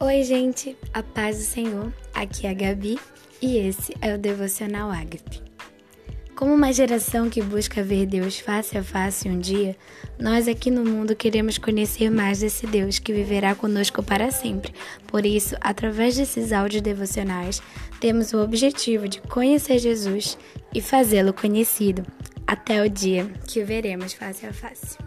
Oi, gente, a paz do Senhor. Aqui é a Gabi e esse é o Devocional Ágape. Como uma geração que busca ver Deus face a face um dia, nós aqui no mundo queremos conhecer mais desse Deus que viverá conosco para sempre. Por isso, através desses áudios devocionais, temos o objetivo de conhecer Jesus e fazê-lo conhecido, até o dia que o veremos face a face.